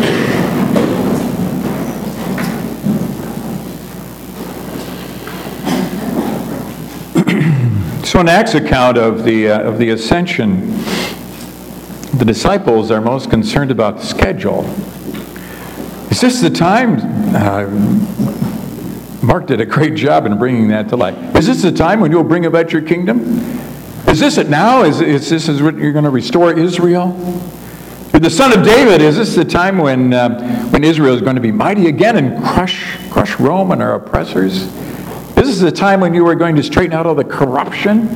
So, in Acts account of the, uh, of the ascension, the disciples are most concerned about the schedule. Is this the time? Uh, Mark did a great job in bringing that to light. Is this the time when you'll bring about your kingdom? Is this it now? Is, is this is what you're going to restore Israel? The son of David, is this the time when, uh, when Israel is going to be mighty again and crush, crush Rome and our oppressors? Is This is the time when you are going to straighten out all the corruption?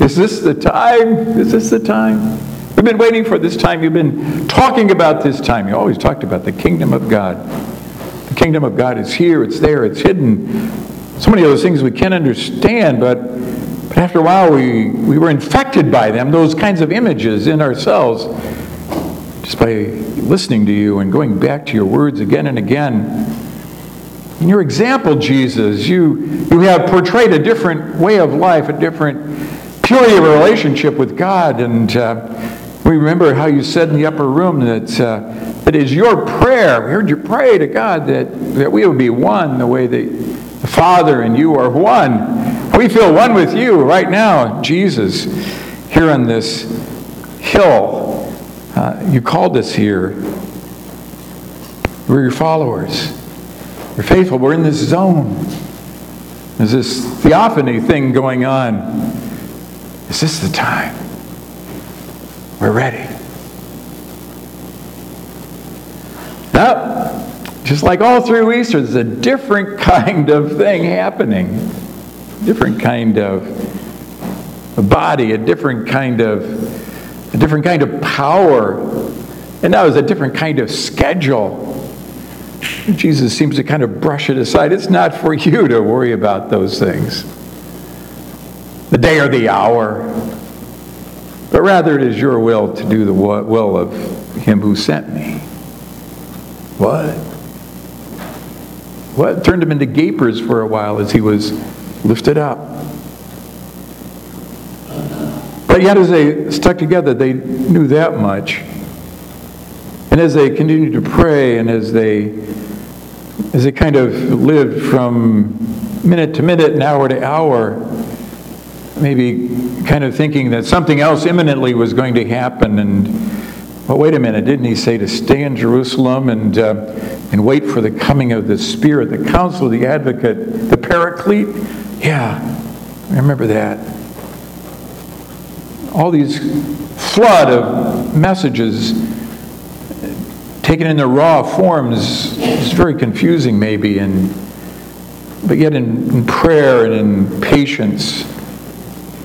Is this the time? Is this the time? We've been waiting for this time. You've been talking about this time. You always talked about the kingdom of God. The kingdom of God is here, it's there, it's hidden. So many of those things we can't understand, but, but after a while we, we were infected by them, those kinds of images in ourselves, just by listening to you and going back to your words again and again. In your example, Jesus, you, you have portrayed a different way of life, a different purity of relationship with God. And uh, we remember how you said in the upper room that uh, it is your prayer. We heard you pray to God that, that we would be one the way that the Father and you are one. We feel one with you right now, Jesus, here on this hill. Uh, you called us here. We're your followers. We're faithful. We're in this zone. There's this theophany thing going on. Is this the time? We're ready. Now, just like all through Easter, there's a different kind of thing happening. Different kind of body, a different kind of different kind of power. And now there's a different kind of schedule. Jesus seems to kind of brush it aside. It's not for you to worry about those things, the day or the hour, but rather it is your will to do the will of Him who sent me. What? What? Turned him into gapers for a while as he was lifted up. But yet, as they stuck together, they knew that much. And as they continued to pray and as they as they kind of lived from minute to minute and hour to hour, maybe kind of thinking that something else imminently was going to happen. And, well, wait a minute, didn't he say to stay in Jerusalem and, uh, and wait for the coming of the Spirit, the Counselor, the Advocate, the Paraclete? Yeah, I remember that. All these flood of messages taken in their raw forms is very confusing, maybe, and but yet in, in prayer and in patience,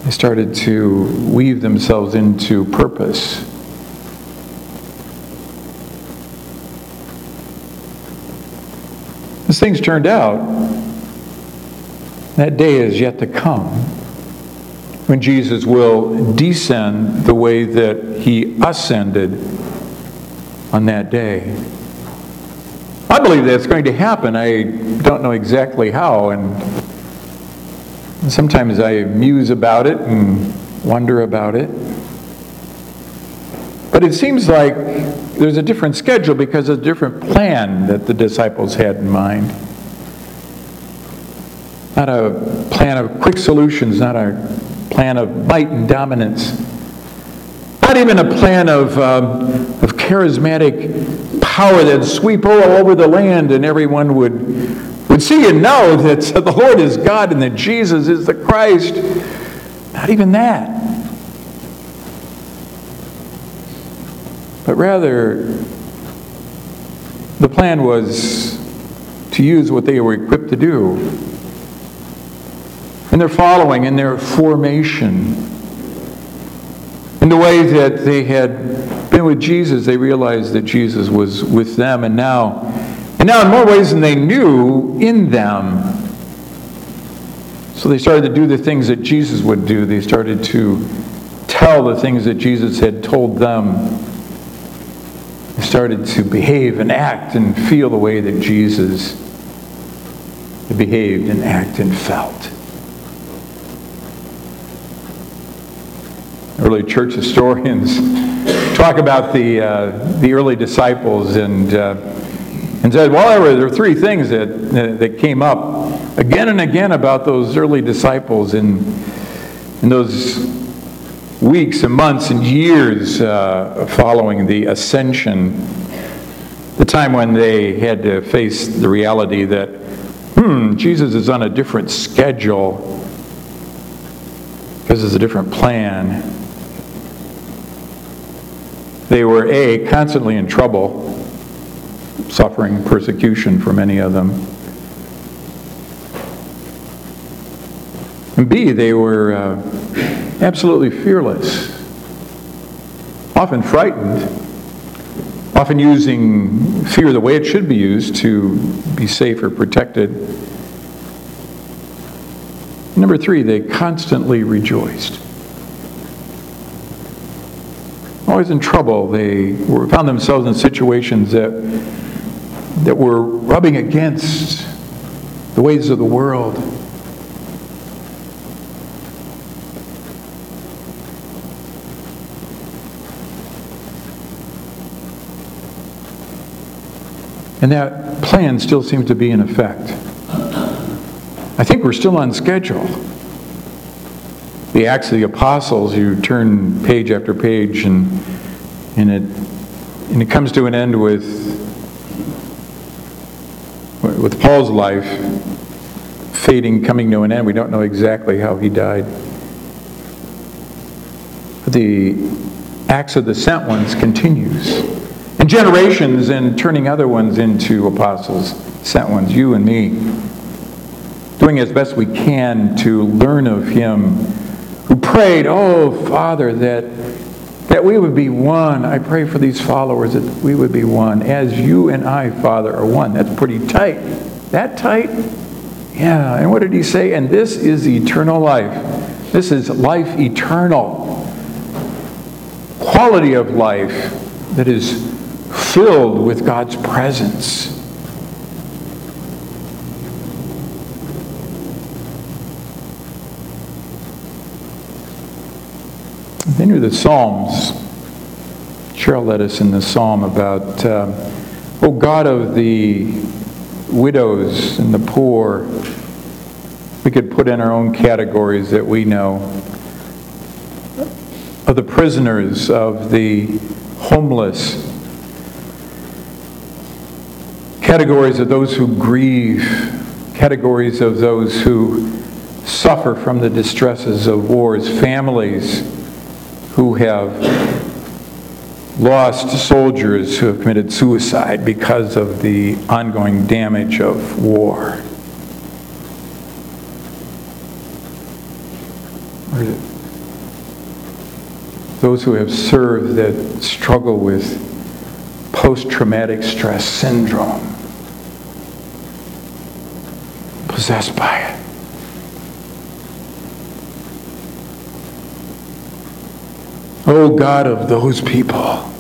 they started to weave themselves into purpose. As things turned out, that day is yet to come when Jesus will descend the way that he ascended on that day. I believe that's going to happen. I don't know exactly how, and sometimes I muse about it and wonder about it. But it seems like there's a different schedule because of a different plan that the disciples had in mind. Not a plan of quick solutions, not a plan of might and dominance, not even a plan of, um, of charismatic power that'd sweep all over the land and everyone would, would see and know that the Lord is God and that Jesus is the Christ. Not even that. But rather, the plan was to use what they were equipped to do. And their following, in their formation, in the way that they had been with Jesus, they realized that Jesus was with them, and now, and now in more ways than they knew, in them. So they started to do the things that Jesus would do. They started to tell the things that Jesus had told them. They started to behave and act and feel the way that Jesus behaved and acted and felt. Early church historians talk about the, uh, the early disciples and, uh, and said, well, there were, three things that, that came up again and again about those early disciples in, in those weeks and months and years uh, following the ascension, the time when they had to face the reality that, hmm, Jesus is on a different schedule because it's a different plan. They were A, constantly in trouble suffering persecution for many of them. And B, they were uh, absolutely fearless, often frightened, often using fear the way it should be used to be safe or protected. Number three, they constantly rejoiced. Always in trouble, they were, found themselves in situations that that were rubbing against the ways of the world. And that plan still seems to be in effect. I think we're still on schedule. The Acts of the Apostles, you turn page after page, and, and, it, and it comes to an end with with Paul's life fading, coming to an end. We don't know exactly how he died. But the Acts of the Sent Ones continues. And generations and turning other ones into apostles, sent ones, you and me. Doing as best we can to learn of him who prayed, Oh, Father, that that we would be one. I pray for these followers that we would be one. As you and I, Father, are one. That's pretty tight. That tight? Yeah. And what did he say? And this is eternal life. This is life eternal. Quality of life that is filled with God's presence. Then are the Psalms. Cheryl led us in the psalm about, uh, oh God of the widows and the poor. We could put in our own categories that we know. Of the prisoners, of the homeless, categories of those who grieve, categories of those who suffer from the distresses of wars, families who have lost soldiers who have committed suicide because of the ongoing damage of war. Those who have served that struggle with post traumatic stress syndrome, possessed by it. Oh God of those people.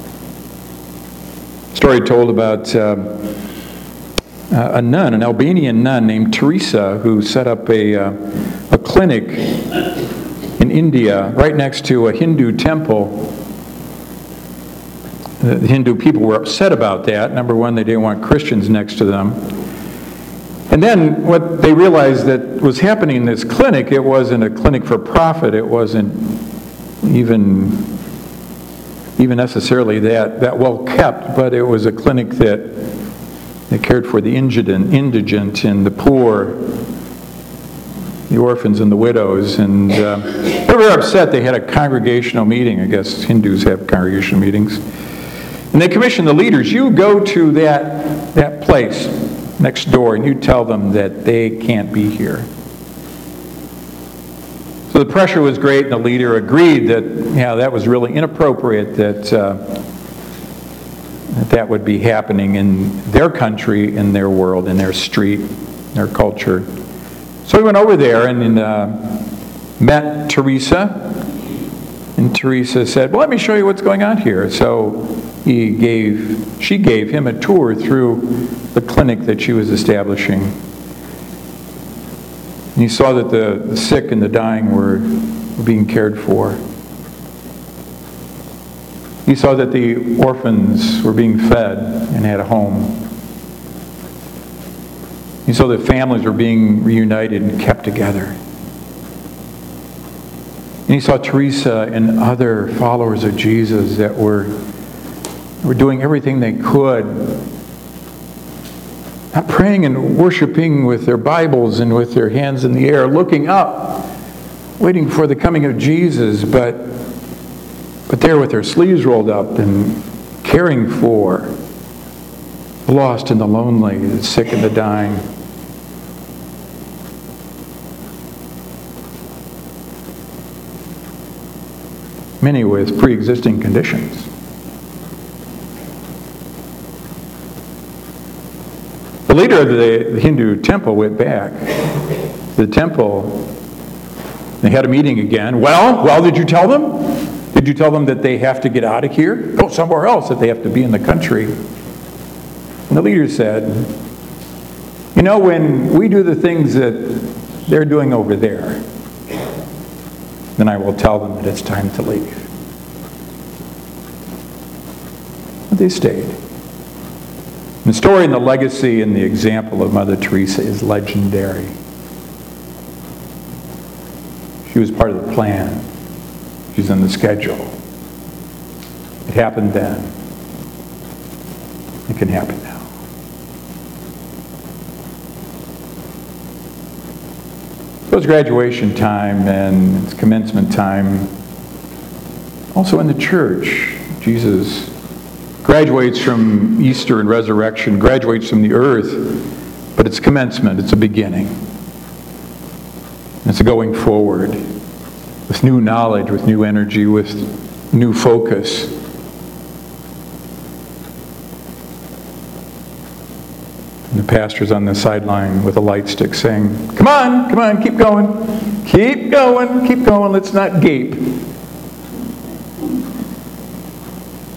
Story told about uh, a nun, an Albanian nun named Teresa, who set up a, uh, a clinic in India right next to a Hindu temple. The Hindu people were upset about that. Number one, they didn't want Christians next to them. And then what they realized that was happening in this clinic, it wasn't a clinic for profit, it wasn't even even necessarily that, that well kept, but it was a clinic that, that cared for the indigent, indigent and the poor, the orphans and the widows. And uh, they were upset. They had a congregational meeting. I guess Hindus have congregational meetings. And they commissioned the leaders you go to that, that place next door and you tell them that they can't be here. So the pressure was great, and the leader agreed that, yeah, that was really inappropriate that, uh, that that would be happening in their country, in their world, in their street, their culture. So he went over there and uh, met Teresa, and Teresa said, "Well, let me show you what's going on here." So he gave, she gave him a tour through the clinic that she was establishing. And he saw that the, sick and the dying were being cared for. He saw that the orphans were being fed and had a home. He saw that families were being reunited and kept together. And he saw Teresa and other followers of Jesus that were, were doing everything they could, not praying and worshiping with their Bibles and with their hands in the air, looking up, waiting for the coming of Jesus, but, but there with their sleeves rolled up and caring for the lost and the lonely, the sick and the dying. Many with pre existing conditions. The leader of the Hindu temple went back. The temple, they had a meeting again. Well, well, did you tell them? Did you tell them that they have to get out of here? Go somewhere else, that they have to be in the country? And the leader said, You know, when we do the things that they're doing over there, then I will tell them that it's time to leave. But they stayed. The story and the legacy and the example of Mother Teresa is legendary. She was part of the plan. She's in the schedule. It happened then. It can happen now. So it's graduation time and it's commencement time. Also in the church, Jesus graduates from Easter and resurrection, graduates from the earth, but it's commencement, it's a beginning. It's a going forward with new knowledge, with new energy, with new focus. And the pastor's on the sideline with a light stick saying, Come on, come on, keep going. Keep going, keep going, let's not gape.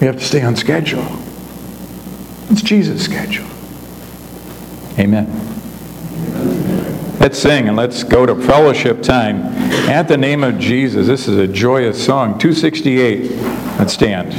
We have to stay on schedule. It's Jesus' schedule. Amen. Let's sing and let's go to fellowship time. At the name of Jesus, this is a joyous song. 268. Let's stand.